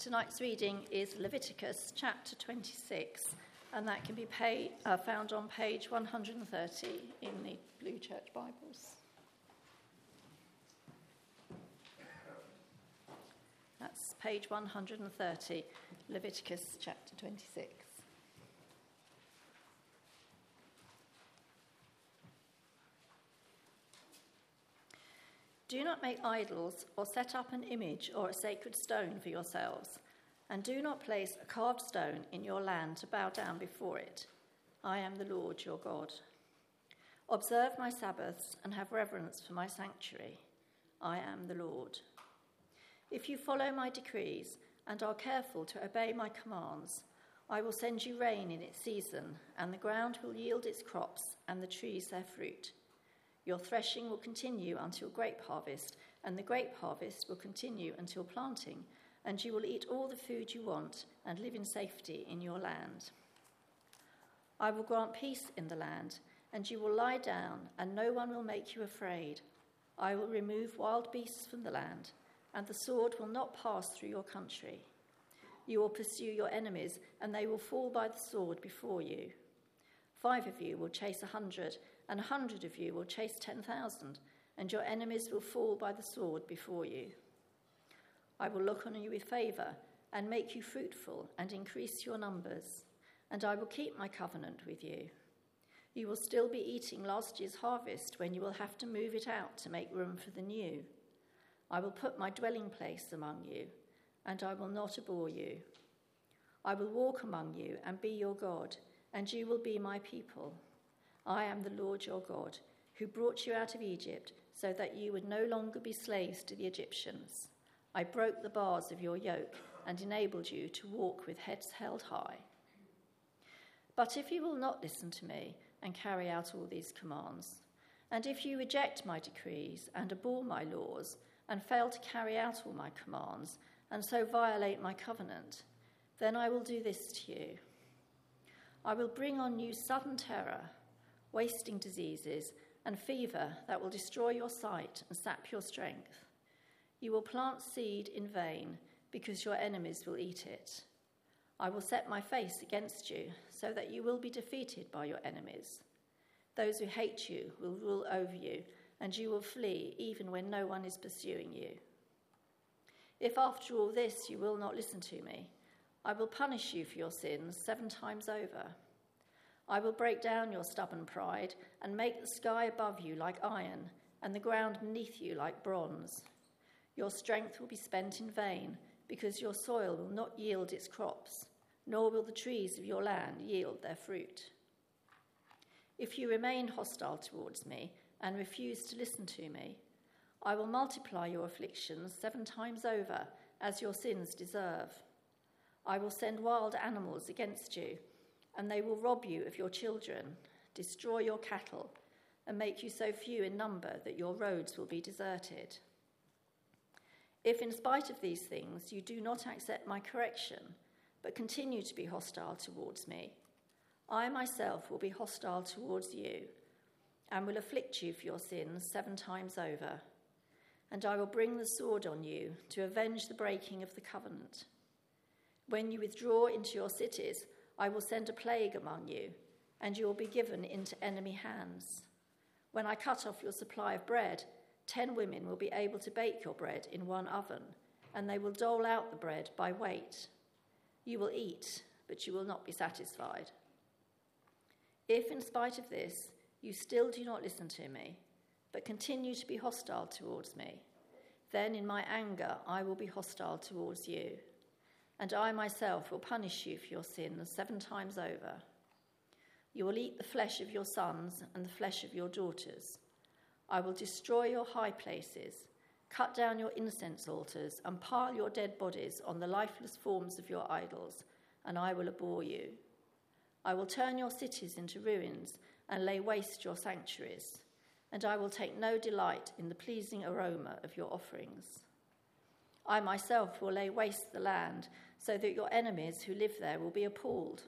Tonight's reading is Leviticus chapter 26, and that can be uh, found on page 130 in the Blue Church Bibles. That's page 130, Leviticus chapter 26. Do not make idols or set up an image or a sacred stone for yourselves, and do not place a carved stone in your land to bow down before it. I am the Lord your God. Observe my Sabbaths and have reverence for my sanctuary. I am the Lord. If you follow my decrees and are careful to obey my commands, I will send you rain in its season, and the ground will yield its crops and the trees their fruit. Your threshing will continue until grape harvest, and the grape harvest will continue until planting, and you will eat all the food you want and live in safety in your land. I will grant peace in the land, and you will lie down, and no one will make you afraid. I will remove wild beasts from the land, and the sword will not pass through your country. You will pursue your enemies, and they will fall by the sword before you. Five of you will chase a hundred, and a hundred of you will chase ten thousand, and your enemies will fall by the sword before you. I will look on you with favour, and make you fruitful, and increase your numbers, and I will keep my covenant with you. You will still be eating last year's harvest when you will have to move it out to make room for the new. I will put my dwelling place among you, and I will not abhor you. I will walk among you and be your God and you will be my people. I am the Lord your God, who brought you out of Egypt so that you would no longer be slaves to the Egyptians. I broke the bars of your yoke and enabled you to walk with heads held high. But if you will not listen to me and carry out all these commands, and if you reject my decrees and abhor my laws, and fail to carry out all my commands, and so violate my covenant, then I will do this to you. I will bring on you sudden terror, wasting diseases, and fever that will destroy your sight and sap your strength. You will plant seed in vain because your enemies will eat it. I will set my face against you so that you will be defeated by your enemies. Those who hate you will rule over you, and you will flee even when no one is pursuing you. If after all this you will not listen to me, I will punish you for your sins seven times over. I will break down your stubborn pride and make the sky above you like iron and the ground beneath you like bronze. Your strength will be spent in vain because your soil will not yield its crops, nor will the trees of your land yield their fruit. If you remain hostile towards me and refuse to listen to me, I will multiply your afflictions seven times over as your sins deserve. I will send wild animals against you, and they will rob you of your children, destroy your cattle, and make you so few in number that your roads will be deserted. If, in spite of these things, you do not accept my correction, but continue to be hostile towards me, I myself will be hostile towards you, and will afflict you for your sins seven times over. And I will bring the sword on you to avenge the breaking of the covenant. When you withdraw into your cities, I will send a plague among you, and you will be given into enemy hands. When I cut off your supply of bread, ten women will be able to bake your bread in one oven, and they will dole out the bread by weight. You will eat, but you will not be satisfied. If, in spite of this, you still do not listen to me, but continue to be hostile towards me, then in my anger I will be hostile towards you and I myself will punish you for your sins seven times over. You will eat the flesh of your sons and the flesh of your daughters. I will destroy your high places, cut down your incense altars, and pile your dead bodies on the lifeless forms of your idols, and I will abhor you. I will turn your cities into ruins and lay waste your sanctuaries, and I will take no delight in the pleasing aroma of your offerings. I myself will lay waste the land, so that your enemies who live there will be appalled.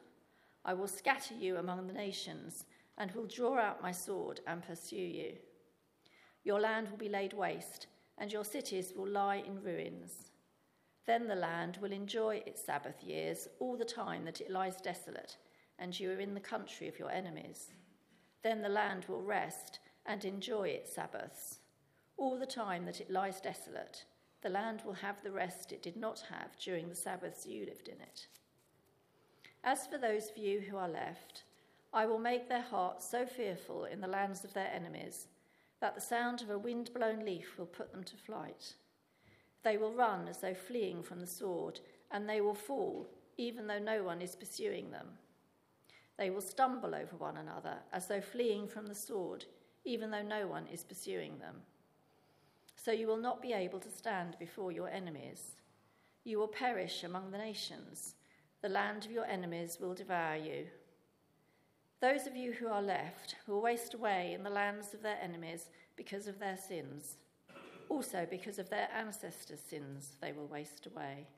I will scatter you among the nations, and will draw out my sword and pursue you. Your land will be laid waste, and your cities will lie in ruins. Then the land will enjoy its Sabbath years all the time that it lies desolate, and you are in the country of your enemies. Then the land will rest and enjoy its Sabbaths. All the time that it lies desolate, the land will have the rest it did not have during the Sabbaths you lived in it. As for those of you who are left, I will make their hearts so fearful in the lands of their enemies that the sound of a wind blown leaf will put them to flight. They will run as though fleeing from the sword, and they will fall, even though no one is pursuing them. They will stumble over one another as though fleeing from the sword, even though no one is pursuing them. So you will not be able to stand before your enemies. You will perish among the nations. The land of your enemies will devour you. Those of you who are left will waste away in the lands of their enemies because of their sins. Also, because of their ancestors' sins, they will waste away.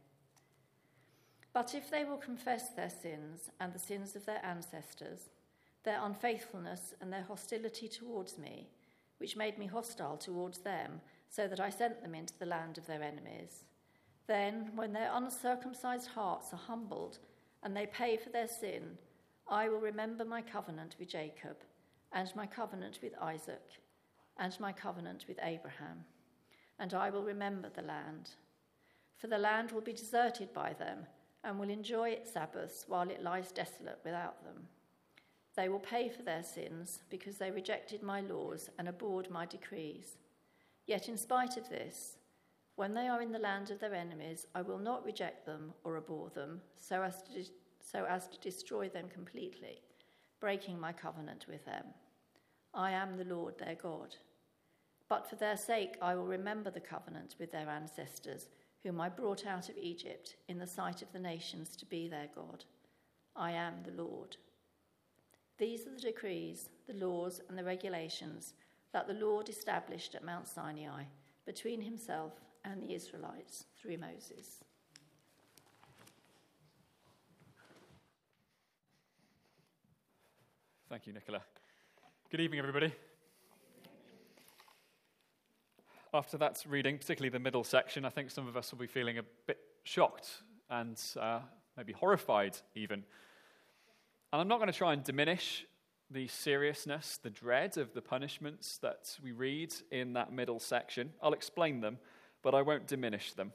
But if they will confess their sins and the sins of their ancestors, their unfaithfulness and their hostility towards me, which made me hostile towards them, so that I sent them into the land of their enemies, then, when their uncircumcised hearts are humbled and they pay for their sin, I will remember my covenant with Jacob, and my covenant with Isaac, and my covenant with Abraham and I will remember the land. For the land will be deserted by them, and will enjoy its Sabbaths while it lies desolate without them. They will pay for their sins, because they rejected my laws and abhorred my decrees. Yet, in spite of this, when they are in the land of their enemies, I will not reject them or abhor them, so as to, de- so as to destroy them completely, breaking my covenant with them. I am the Lord their God. But for their sake I will remember the covenant with their ancestors, whom I brought out of Egypt in the sight of the nations to be their God. I am the Lord. These are the decrees, the laws, and the regulations that the Lord established at Mount Sinai between himself and the Israelites through Moses. Thank you, Nicola. Good evening, everybody. after that reading, particularly the middle section, I think some of us will be feeling a bit shocked and uh, maybe horrified, even. And I'm not going to try and diminish the seriousness, the dread of the punishments that we read in that middle section. I'll explain them, but I won't diminish them.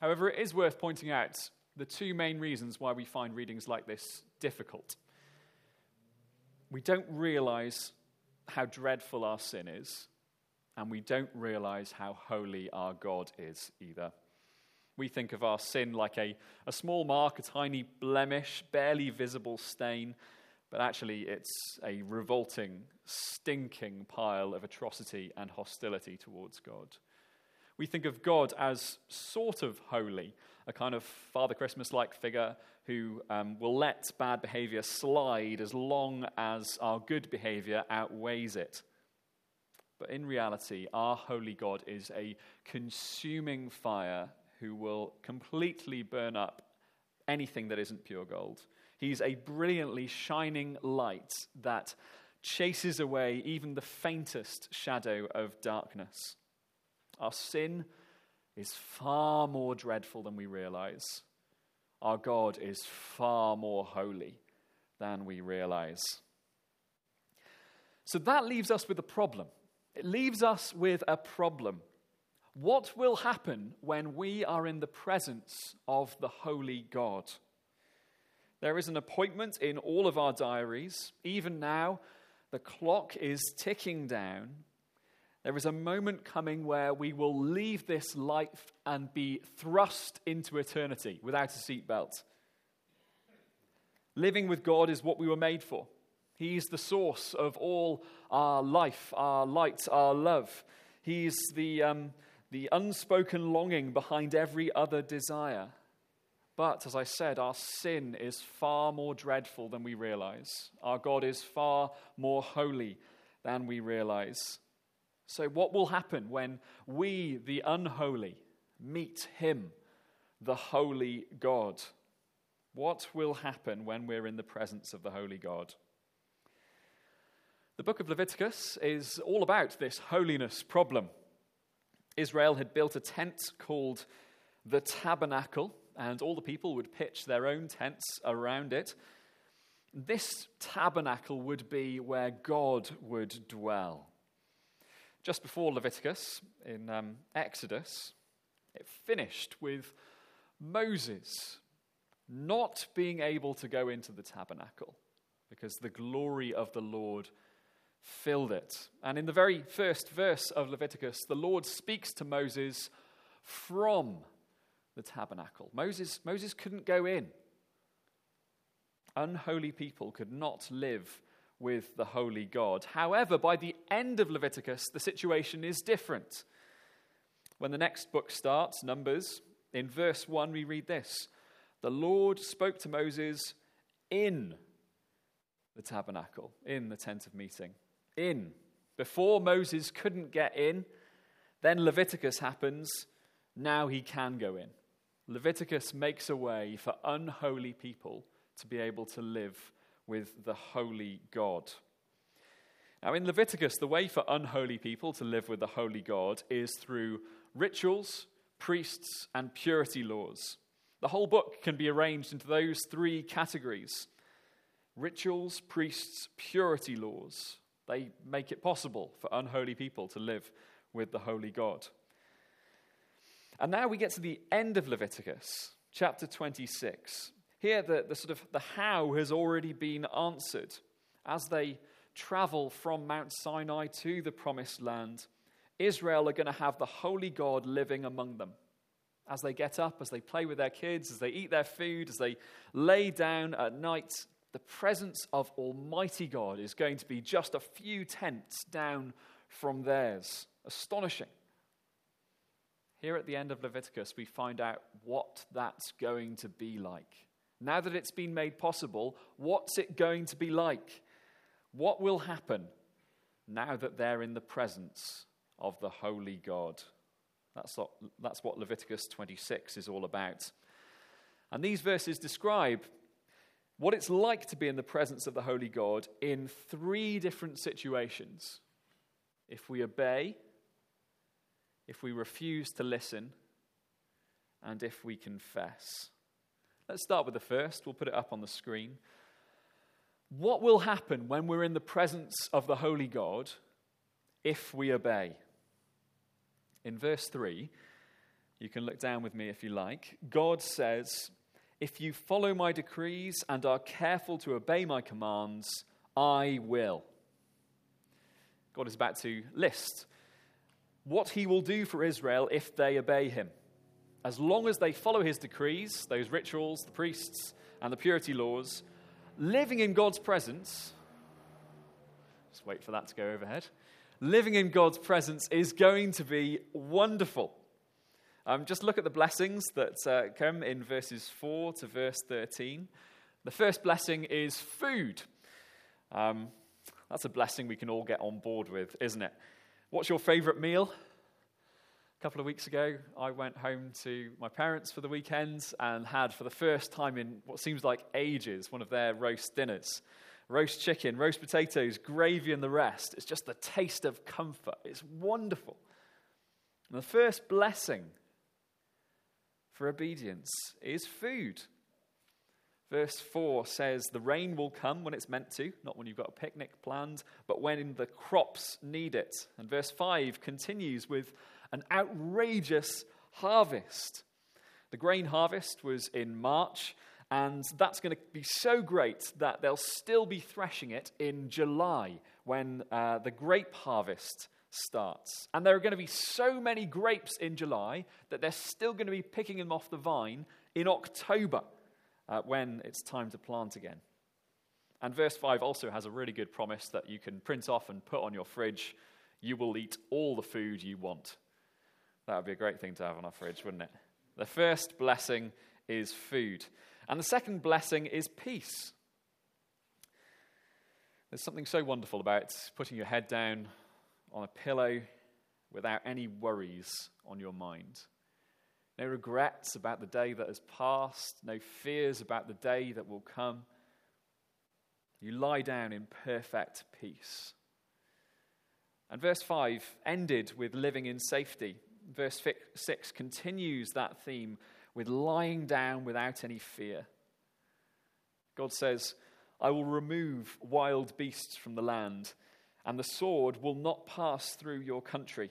However, it is worth pointing out the two main reasons why we find readings like this difficult. We don't realize how dreadful our sin is and we don't realize how holy our God is either. We think of our sin like a, a small mark, a tiny blemish, barely visible stain, but actually it's a revolting, stinking pile of atrocity and hostility towards God. We think of God as sort of holy, a kind of Father Christmas like figure who um, will let bad behavior slide as long as our good behavior outweighs it. But in reality, our holy God is a consuming fire who will completely burn up anything that isn't pure gold. He's a brilliantly shining light that chases away even the faintest shadow of darkness. Our sin is far more dreadful than we realize. Our God is far more holy than we realize. So that leaves us with a problem. It leaves us with a problem. What will happen when we are in the presence of the Holy God? There is an appointment in all of our diaries. Even now, the clock is ticking down. There is a moment coming where we will leave this life and be thrust into eternity without a seatbelt. Living with God is what we were made for. He's the source of all our life, our light, our love. He's the, um, the unspoken longing behind every other desire. But, as I said, our sin is far more dreadful than we realize. Our God is far more holy than we realize. So, what will happen when we, the unholy, meet Him, the holy God? What will happen when we're in the presence of the holy God? The book of Leviticus is all about this holiness problem. Israel had built a tent called the tabernacle, and all the people would pitch their own tents around it. This tabernacle would be where God would dwell. Just before Leviticus, in um, Exodus, it finished with Moses not being able to go into the tabernacle because the glory of the Lord filled it. And in the very first verse of Leviticus, the Lord speaks to Moses from the tabernacle. Moses, Moses couldn't go in. Unholy people could not live with the holy God. However, by the end of Leviticus, the situation is different. When the next book starts, Numbers, in verse 1, we read this The Lord spoke to Moses in the tabernacle, in the tent of meeting. In. Before Moses couldn't get in, then Leviticus happens. Now he can go in. Leviticus makes a way for unholy people to be able to live with the holy God. Now, in Leviticus, the way for unholy people to live with the holy God is through rituals, priests, and purity laws. The whole book can be arranged into those three categories rituals, priests, purity laws. They make it possible for unholy people to live with the holy God. And now we get to the end of Leviticus, chapter 26. Here, the, the sort of the how has already been answered as they travel from Mount Sinai to the promised land. Israel are going to have the holy God living among them. As they get up, as they play with their kids, as they eat their food, as they lay down at night, the presence of Almighty God is going to be just a few tents down from theirs. Astonishing. Here at the end of Leviticus, we find out what that's going to be like. Now that it's been made possible, what's it going to be like? What will happen now that they're in the presence of the holy God? That's what, that's what Leviticus 26 is all about. And these verses describe what it's like to be in the presence of the holy God in three different situations. If we obey, if we refuse to listen, and if we confess. Let's start with the first. We'll put it up on the screen. What will happen when we're in the presence of the Holy God if we obey? In verse 3, you can look down with me if you like. God says, If you follow my decrees and are careful to obey my commands, I will. God is about to list what he will do for Israel if they obey him as long as they follow his decrees, those rituals, the priests, and the purity laws, living in God's presence, just wait for that to go overhead. Living in God's presence is going to be wonderful. Um, just look at the blessings that uh, come in verses 4 to verse 13. The first blessing is food. Um, that's a blessing we can all get on board with, isn't it? What's your favorite meal? A couple of weeks ago, I went home to my parents for the weekend and had, for the first time in what seems like ages, one of their roast dinners. Roast chicken, roast potatoes, gravy, and the rest. It's just the taste of comfort. It's wonderful. And the first blessing for obedience is food. Verse 4 says, The rain will come when it's meant to, not when you've got a picnic planned, but when the crops need it. And verse 5 continues with, an outrageous harvest. The grain harvest was in March, and that's going to be so great that they'll still be threshing it in July when uh, the grape harvest starts. And there are going to be so many grapes in July that they're still going to be picking them off the vine in October uh, when it's time to plant again. And verse 5 also has a really good promise that you can print off and put on your fridge. You will eat all the food you want. That would be a great thing to have on our fridge, wouldn't it? The first blessing is food. And the second blessing is peace. There's something so wonderful about putting your head down on a pillow without any worries on your mind. No regrets about the day that has passed, no fears about the day that will come. You lie down in perfect peace. And verse 5 ended with living in safety verse 6 continues that theme with lying down without any fear. God says, I will remove wild beasts from the land, and the sword will not pass through your country.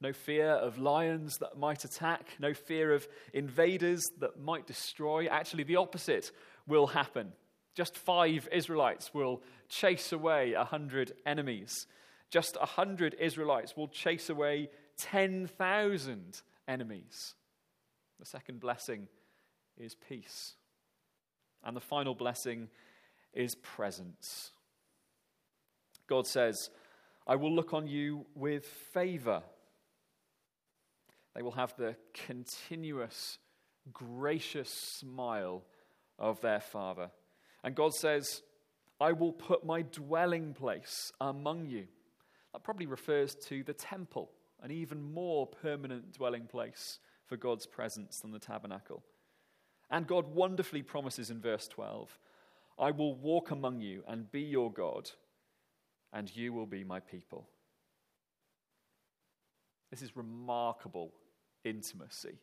No fear of lions that might attack, no fear of invaders that might destroy. Actually, the opposite will happen. Just five Israelites will chase away a hundred enemies. Just a hundred Israelites will chase away 10,000 enemies. The second blessing is peace. And the final blessing is presence. God says, I will look on you with favor. They will have the continuous, gracious smile of their Father. And God says, I will put my dwelling place among you. That probably refers to the temple, an even more permanent dwelling place for God's presence than the tabernacle. And God wonderfully promises in verse 12 I will walk among you and be your God, and you will be my people. This is remarkable intimacy.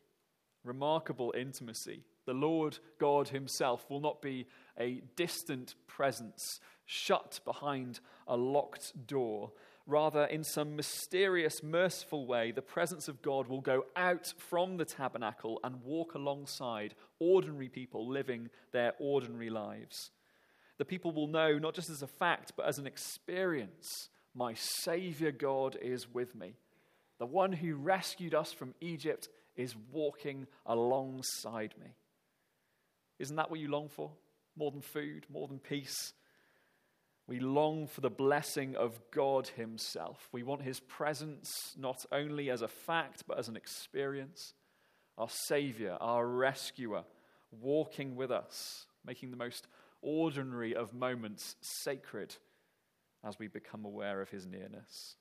Remarkable intimacy. The Lord God Himself will not be a distant presence shut behind a locked door. Rather, in some mysterious, merciful way, the presence of God will go out from the tabernacle and walk alongside ordinary people living their ordinary lives. The people will know, not just as a fact, but as an experience my Savior God is with me. The one who rescued us from Egypt is walking alongside me. Isn't that what you long for? More than food, more than peace. We long for the blessing of God Himself. We want His presence not only as a fact, but as an experience. Our Savior, our rescuer, walking with us, making the most ordinary of moments sacred as we become aware of His nearness.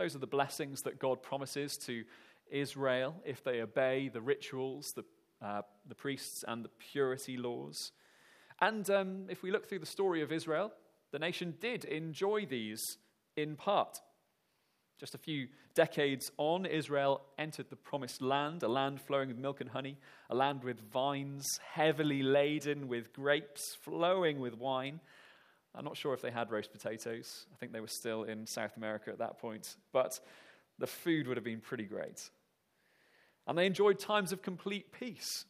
Those are the blessings that God promises to Israel if they obey the rituals, the, uh, the priests, and the purity laws. And um, if we look through the story of Israel, the nation did enjoy these in part. Just a few decades on, Israel entered the promised land, a land flowing with milk and honey, a land with vines heavily laden with grapes, flowing with wine, I'm not sure if they had roast potatoes. I think they were still in South America at that point. But the food would have been pretty great. And they enjoyed times of complete peace.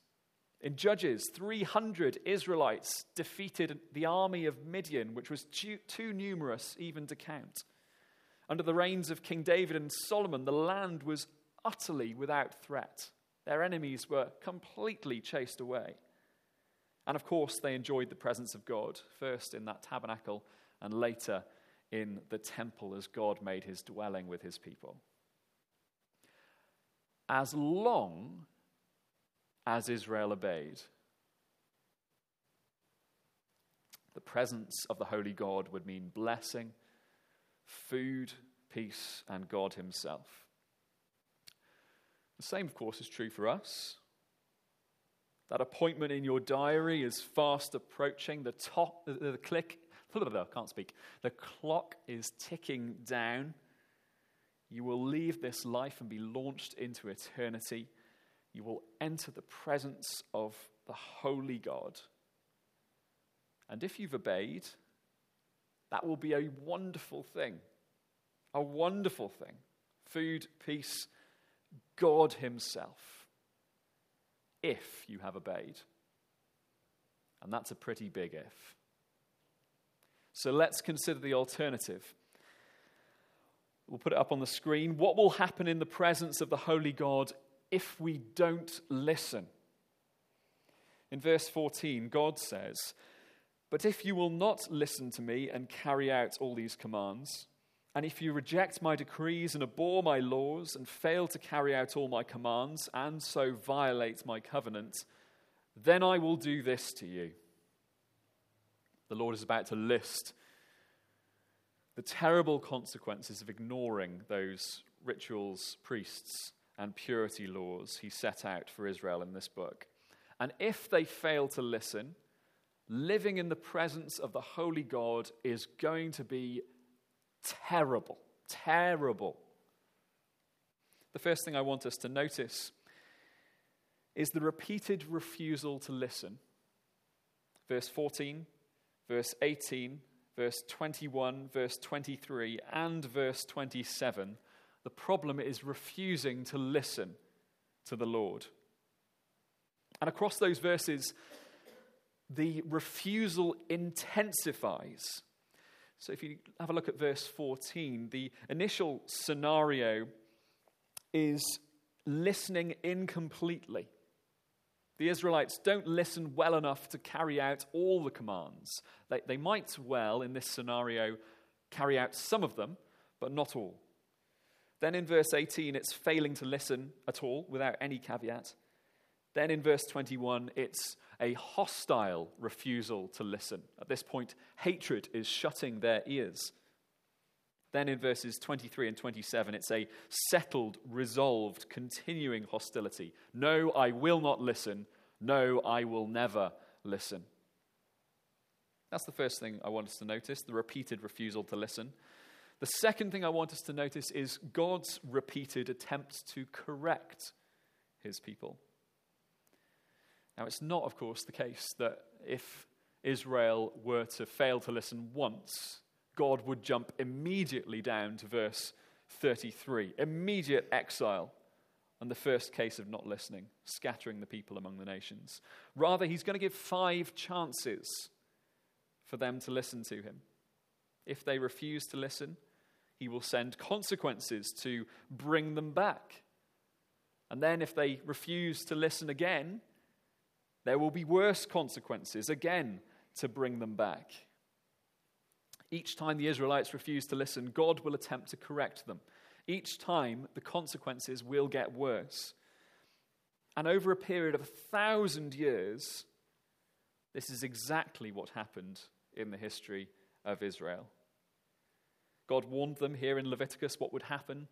In Judges, 300 Israelites defeated the army of Midian, which was too, too numerous even to count. Under the reigns of King David and Solomon, the land was utterly without threat. Their enemies were completely chased away. And of course, they enjoyed the presence of God, first in that tabernacle and later in the temple as God made his dwelling with his people. As long as Israel obeyed, the presence of the Holy God would mean blessing, food, peace, and God Himself. The same, of course, is true for us. That appointment in your diary is fast approaching. The top, the, click, can't speak. The clock is ticking down. You will leave this life and be launched into eternity. You will enter the presence of the Holy God. And if you've obeyed, that will be a wonderful thing. A wonderful thing. Food, peace, God Himself if you have obeyed. And that's a pretty big if. So let's consider the alternative. We'll put it up on the screen. What will happen in the presence of the Holy God if we don't listen? In verse 14, God says, But if you will not listen to me and carry out all these commands, and if you reject my decrees and abhor my laws and fail to carry out all my commands and so violate my covenant, then I will do this to you. The Lord is about to list the terrible consequences of ignoring those rituals, priests, and purity laws he set out for Israel in this book. And if they fail to listen, living in the presence of the Holy God is going to be terrible, terrible The first thing I want us to notice is the repeated refusal to listen. Verse 14, verse 18, verse 21, verse 23, and verse 27. The problem is refusing to listen to the Lord. And across those verses, the refusal intensifies. So if you have a look at verse 14, the initial scenario is listening incompletely. The Israelites don't listen well enough to carry out all the commands. They, they might well, in this scenario, carry out some of them, but not all. Then in verse 18, it's failing to listen at all without any caveat. Then in verse 21, it's a hostile refusal to listen. At this point, hatred is shutting their ears. Then in verses 23 and 27, it's a settled, resolved, continuing hostility. No, I will not listen. No, I will never listen. That's the first thing I want us to notice the repeated refusal to listen. The second thing I want us to notice is God's repeated attempts to correct his people. Now, it's not, of course, the case that if Israel were to fail to listen once, God would jump immediately down to verse 33 immediate exile and the first case of not listening, scattering the people among the nations. Rather, he's going to give five chances for them to listen to him. If they refuse to listen, he will send consequences to bring them back. And then, if they refuse to listen again, there will be worse consequences again to bring them back. Each time the Israelites refuse to listen, God will attempt to correct them. Each time, the consequences will get worse. And over a period of a thousand years, this is exactly what happened in the history of Israel. God warned them here in Leviticus what would happen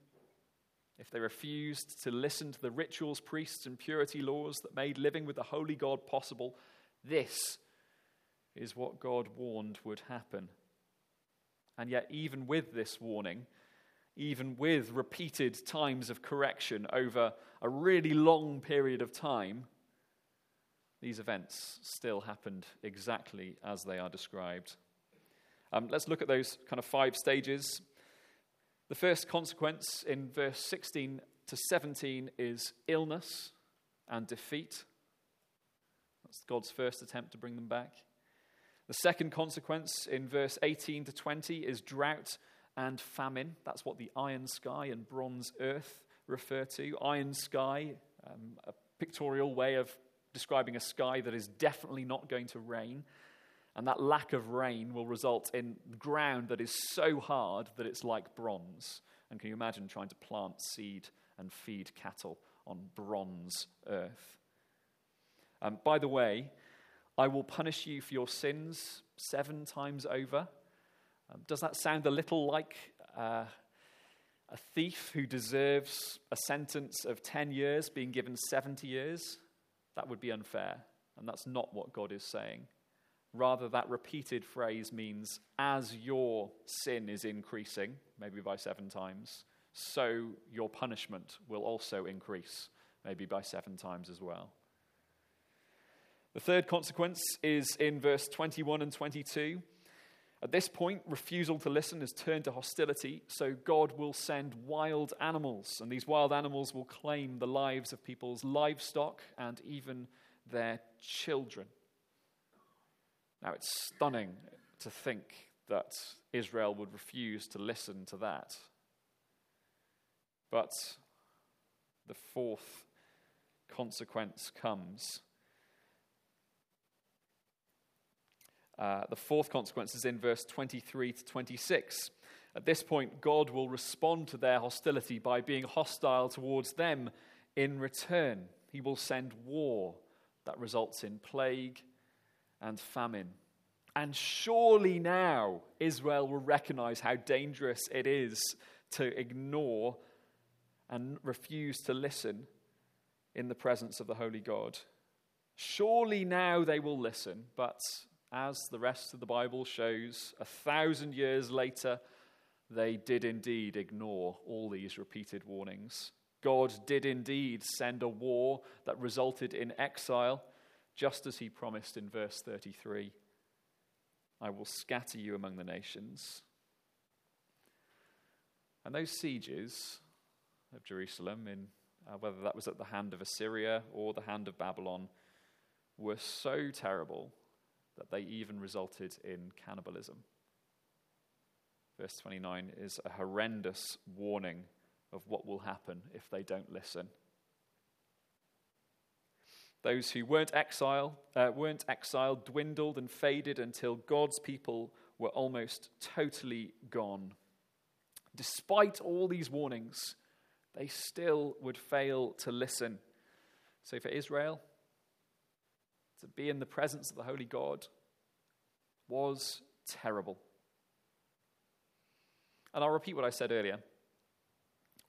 if they refused to listen to the rituals, priests, and purity laws that made living with the holy God possible, this is what God warned would happen. And yet, even with this warning, even with repeated times of correction over a really long period of time, these events still happened exactly as they are described. Um, let's look at those kind of five stages the first consequence in verse 16 to 17 is illness and defeat. That's God's first attempt to bring them back. The second consequence in verse 18 to 20 is drought and famine. That's what the iron sky and bronze earth refer to. Iron sky, um, a pictorial way of describing a sky that is definitely not going to rain. And that lack of rain will result in ground that is so hard that it's like bronze. And can you imagine trying to plant seed and feed cattle on bronze earth? Um, by the way, I will punish you for your sins seven times over. Um, does that sound a little like uh, a thief who deserves a sentence of 10 years being given 70 years? That would be unfair. And that's not what God is saying. Rather, that repeated phrase means as your sin is increasing, maybe by seven times, so your punishment will also increase, maybe by seven times as well. The third consequence is in verse 21 and 22. At this point, refusal to listen has turned to hostility, so God will send wild animals, and these wild animals will claim the lives of people's livestock and even their children. Now, it's stunning to think that Israel would refuse to listen to that. But the fourth consequence comes. Uh, the fourth consequence is in verse 23 to 26. At this point, God will respond to their hostility by being hostile towards them in return. He will send war that results in plague and famine. And surely now Israel will recognize how dangerous it is to ignore and refuse to listen in the presence of the Holy God. Surely now they will listen, but as the rest of the Bible shows, a thousand years later, they did indeed ignore all these repeated warnings God did indeed send a war that resulted in exile, just as he promised in verse 33 I will scatter you among the nations. And those sieges of Jerusalem, in, uh, whether that was at the hand of Assyria or the hand of Babylon, were so terrible that they even resulted in cannibalism. Verse 29 is a horrendous warning of what will happen if they don't listen. Those who weren't, exile, uh, weren't exiled dwindled and faded until God's people were almost totally gone. Despite all these warnings, they still would fail to listen. So for Israel, to be in the presence of the Holy God was terrible. And I'll repeat what I said earlier.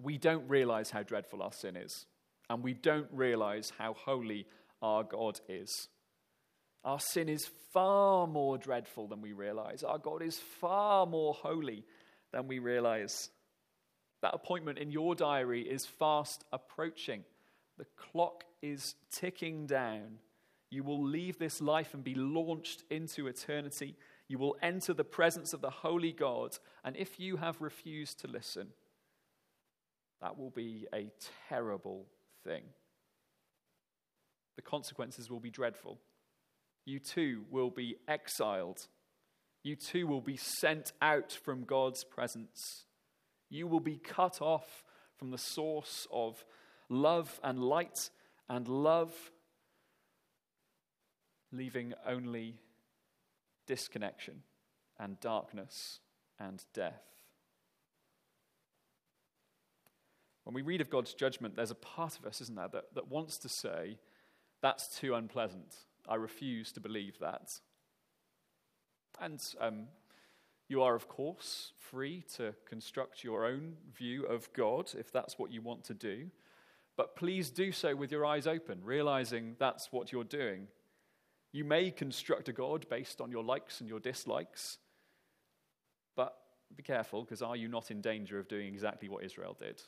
We don't realize how dreadful our sin is, and we don't realize how holy our God is. Our sin is far more dreadful than we realize. Our God is far more holy than we realize. That appointment in your diary is fast approaching. The clock is ticking down. You will leave this life and be launched into eternity. You will enter the presence of the Holy God. And if you have refused to listen, that will be a terrible thing. The consequences will be dreadful. You too will be exiled. You too will be sent out from God's presence. You will be cut off from the source of love and light and love, leaving only disconnection and darkness and death. When we read of God's judgment, there's a part of us, isn't there, that, that wants to say, that's too unpleasant. I refuse to believe that. And um, you are, of course, free to construct your own view of God if that's what you want to do. But please do so with your eyes open, realizing that's what you're doing. You may construct a God based on your likes and your dislikes, but be careful because are you not in danger of doing exactly what Israel did?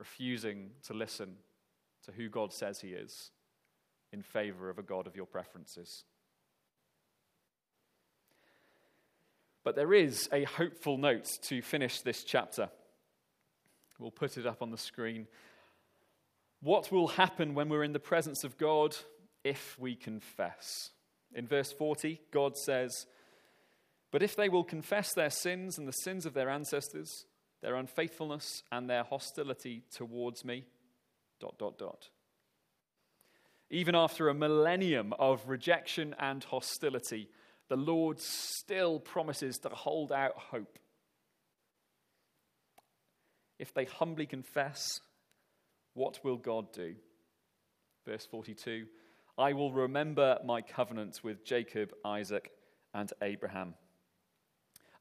refusing to listen to who God says He is in favor of a God of your preferences. But there is a hopeful note to finish this chapter. We'll put it up on the screen. What will happen when we're in the presence of God if we confess? In verse 40, God says, But if they will confess their sins and the sins of their ancestors, their unfaithfulness and their hostility towards me. Dot, dot, dot. Even after a millennium of rejection and hostility, the Lord still promises to hold out hope. If they humbly confess, what will God do? Verse 42 I will remember my covenant with Jacob, Isaac, and Abraham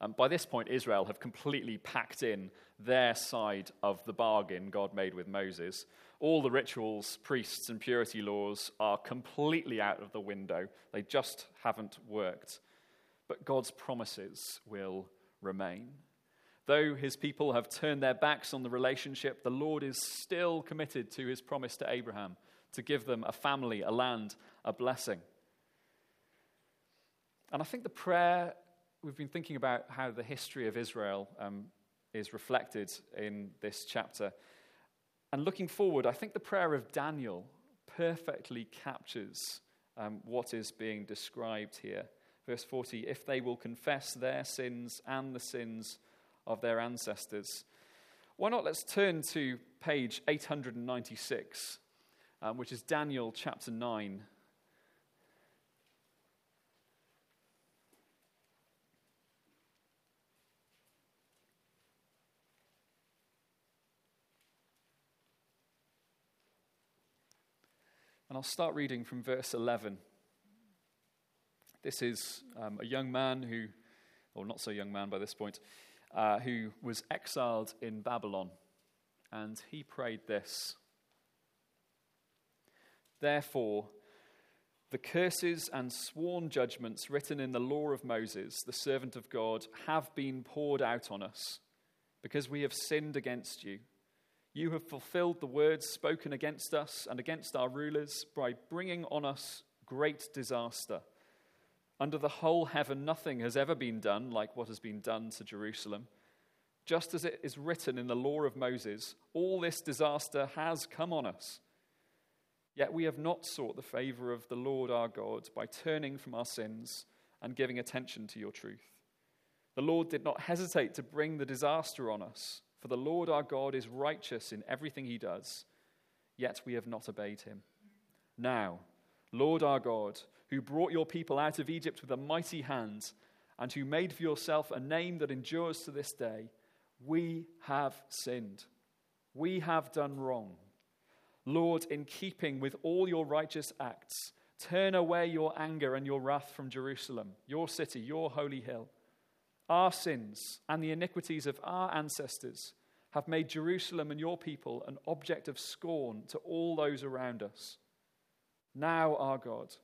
um, by this point, Israel have completely packed in their side of the bargain God made with Moses. All the rituals, priests, and purity laws are completely out of the window. They just haven't worked. But God's promises will remain. Though his people have turned their backs on the relationship, the Lord is still committed to his promise to Abraham to give them a family, a land, a blessing. And I think the prayer we've been thinking about how the history of Israel um, is reflected in this chapter. And looking forward, I think the prayer of Daniel perfectly captures um, what is being described here. Verse 40 If they will confess their sins and the sins of their ancestors. Why not let's turn to page 896, um, which is Daniel chapter 9. And I'll start reading from verse 11. This is um, a young man who, or not so young man by this point, uh, who was exiled in Babylon. And he prayed this Therefore, the curses and sworn judgments written in the law of Moses, the servant of God, have been poured out on us because we have sinned against you. You have fulfilled the words spoken against us and against our rulers by bringing on us great disaster. Under the whole heaven, nothing has ever been done like what has been done to Jerusalem. Just as it is written in the law of Moses, all this disaster has come on us. Yet we have not sought the favor of the Lord our God by turning from our sins and giving attention to your truth. The Lord did not hesitate to bring the disaster on us, for the Lord our God is righteous in everything he does, yet we have not obeyed him. Now, Lord our God, who brought your people out of Egypt with a mighty hand, and who made for yourself a name that endures to this day, we have sinned. We have done wrong. Lord, in keeping with all your righteous acts, turn away your anger and your wrath from Jerusalem, your city, your holy hill. Our sins and the iniquities of our ancestors have made Jerusalem and your people an object of scorn to all those around us. Now, our God,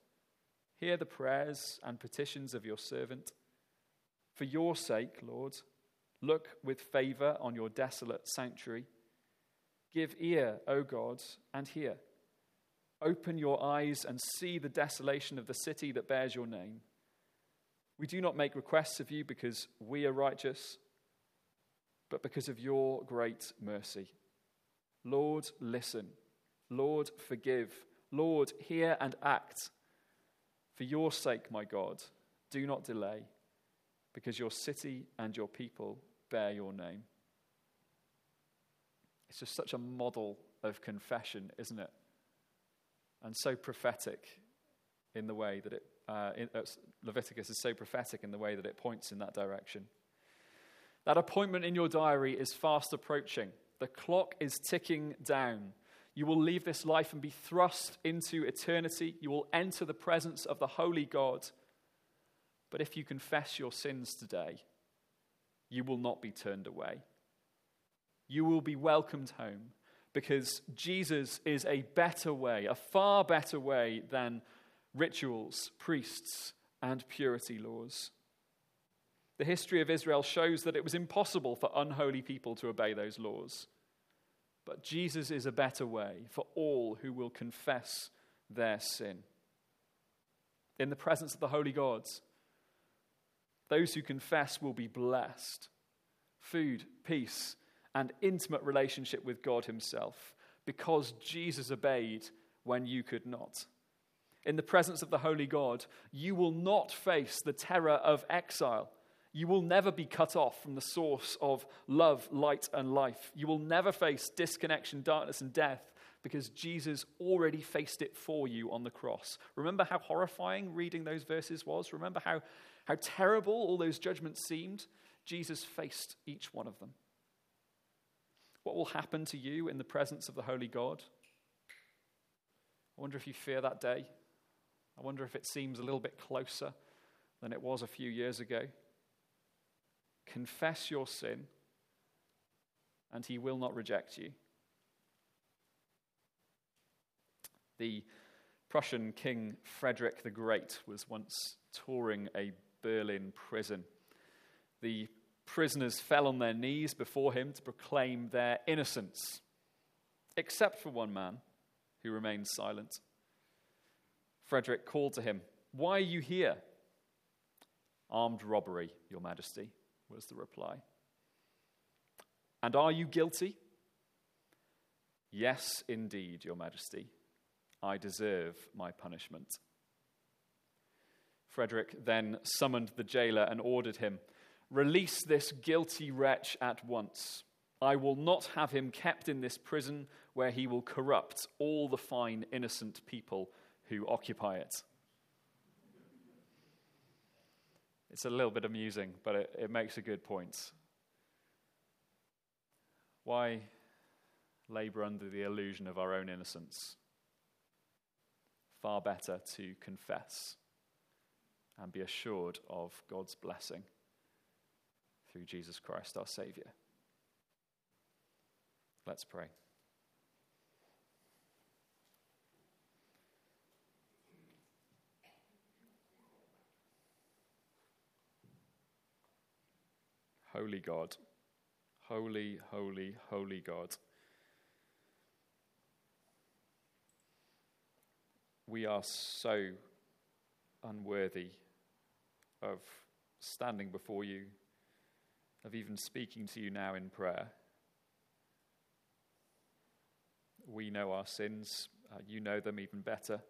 hear the prayers and petitions of your servant. For your sake, Lord, look with favor on your desolate sanctuary. Give ear, O God, and hear. Open your eyes and see the desolation of the city that bears your name. We do not make requests of you because we are righteous, but because of your great mercy. Lord, listen. Lord, forgive. Lord, hear and act. For your sake, my God, do not delay, because your city and your people bear your name. It's just such a model of confession, isn't it? And so prophetic in the way that it, uh, in, uh, Leviticus is so prophetic in the way that it points in that direction. That appointment in your diary is fast approaching. The clock is ticking down. You will leave this life and be thrust into eternity. You will enter the presence of the Holy God. But if you confess your sins today, you will not be turned away. You will be welcomed home because Jesus is a better way, a far better way than rituals, priests, and purity laws. The history of Israel shows that it was impossible for unholy people to obey those laws. But Jesus is a better way for all who will confess their sin. In the presence of the holy gods, those who confess will be blessed. Food, peace, and intimate relationship with God Himself because Jesus obeyed when you could not. In the presence of the Holy God, you will not face the terror of exile you will never be cut off from the source of love, light, and life. You will never face disconnection, darkness, and death because Jesus already faced it for you on the cross. Remember how horrifying reading those verses was? Remember how, how terrible all those judgments seemed? Jesus faced each one of them. What will happen to you in the presence of the Holy God? I wonder if you fear that day. I wonder if it seems a little bit closer than it was a few years ago confess your sin, and he will not reject you. The Prussian King Frederick the Great was once touring a Berlin prison. The prisoners fell on their knees before him to proclaim their innocence, except for one man who remained silent. Frederick called to him, Why are you here? Armed robbery, Your Majesty, was the reply. And are you guilty? Yes, indeed, Your Majesty. I deserve my punishment. Frederick then summoned the jailer and ordered him Release this guilty wretch at once. I will not have him kept in this prison where he will corrupt all the fine, innocent people who occupy it. It's a little bit amusing, but it, it makes a good point. Why labor under the illusion of our own innocence? Far better to confess and be assured of God's blessing through Jesus Christ, our Savior. Let's pray. holy God. Holy, holy, holy God. We are so unworthy of standing before you, of even speaking to you now in prayer. We know our sins, uh, you know them even better,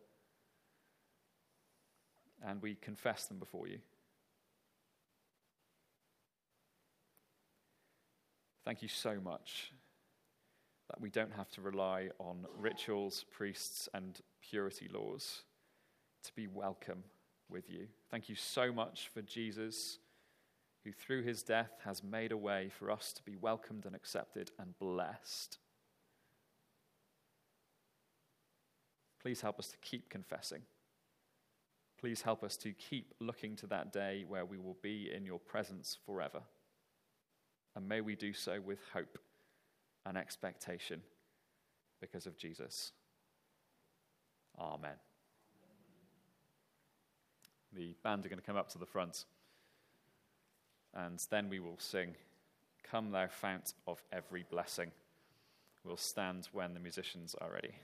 and we confess them before you. Thank you so much that we don't have to rely on rituals, priests, and purity laws to be welcome with you. Thank you so much for Jesus, who through his death has made a way for us to be welcomed and accepted and blessed. Please help us to keep confessing. Please help us to keep looking to that day where we will be in your presence forever. And may we do so with hope and expectation because of Jesus. Amen. The band are going to come up to the front, and then we will sing, Come, thou fount of every blessing. We'll stand when the musicians are ready.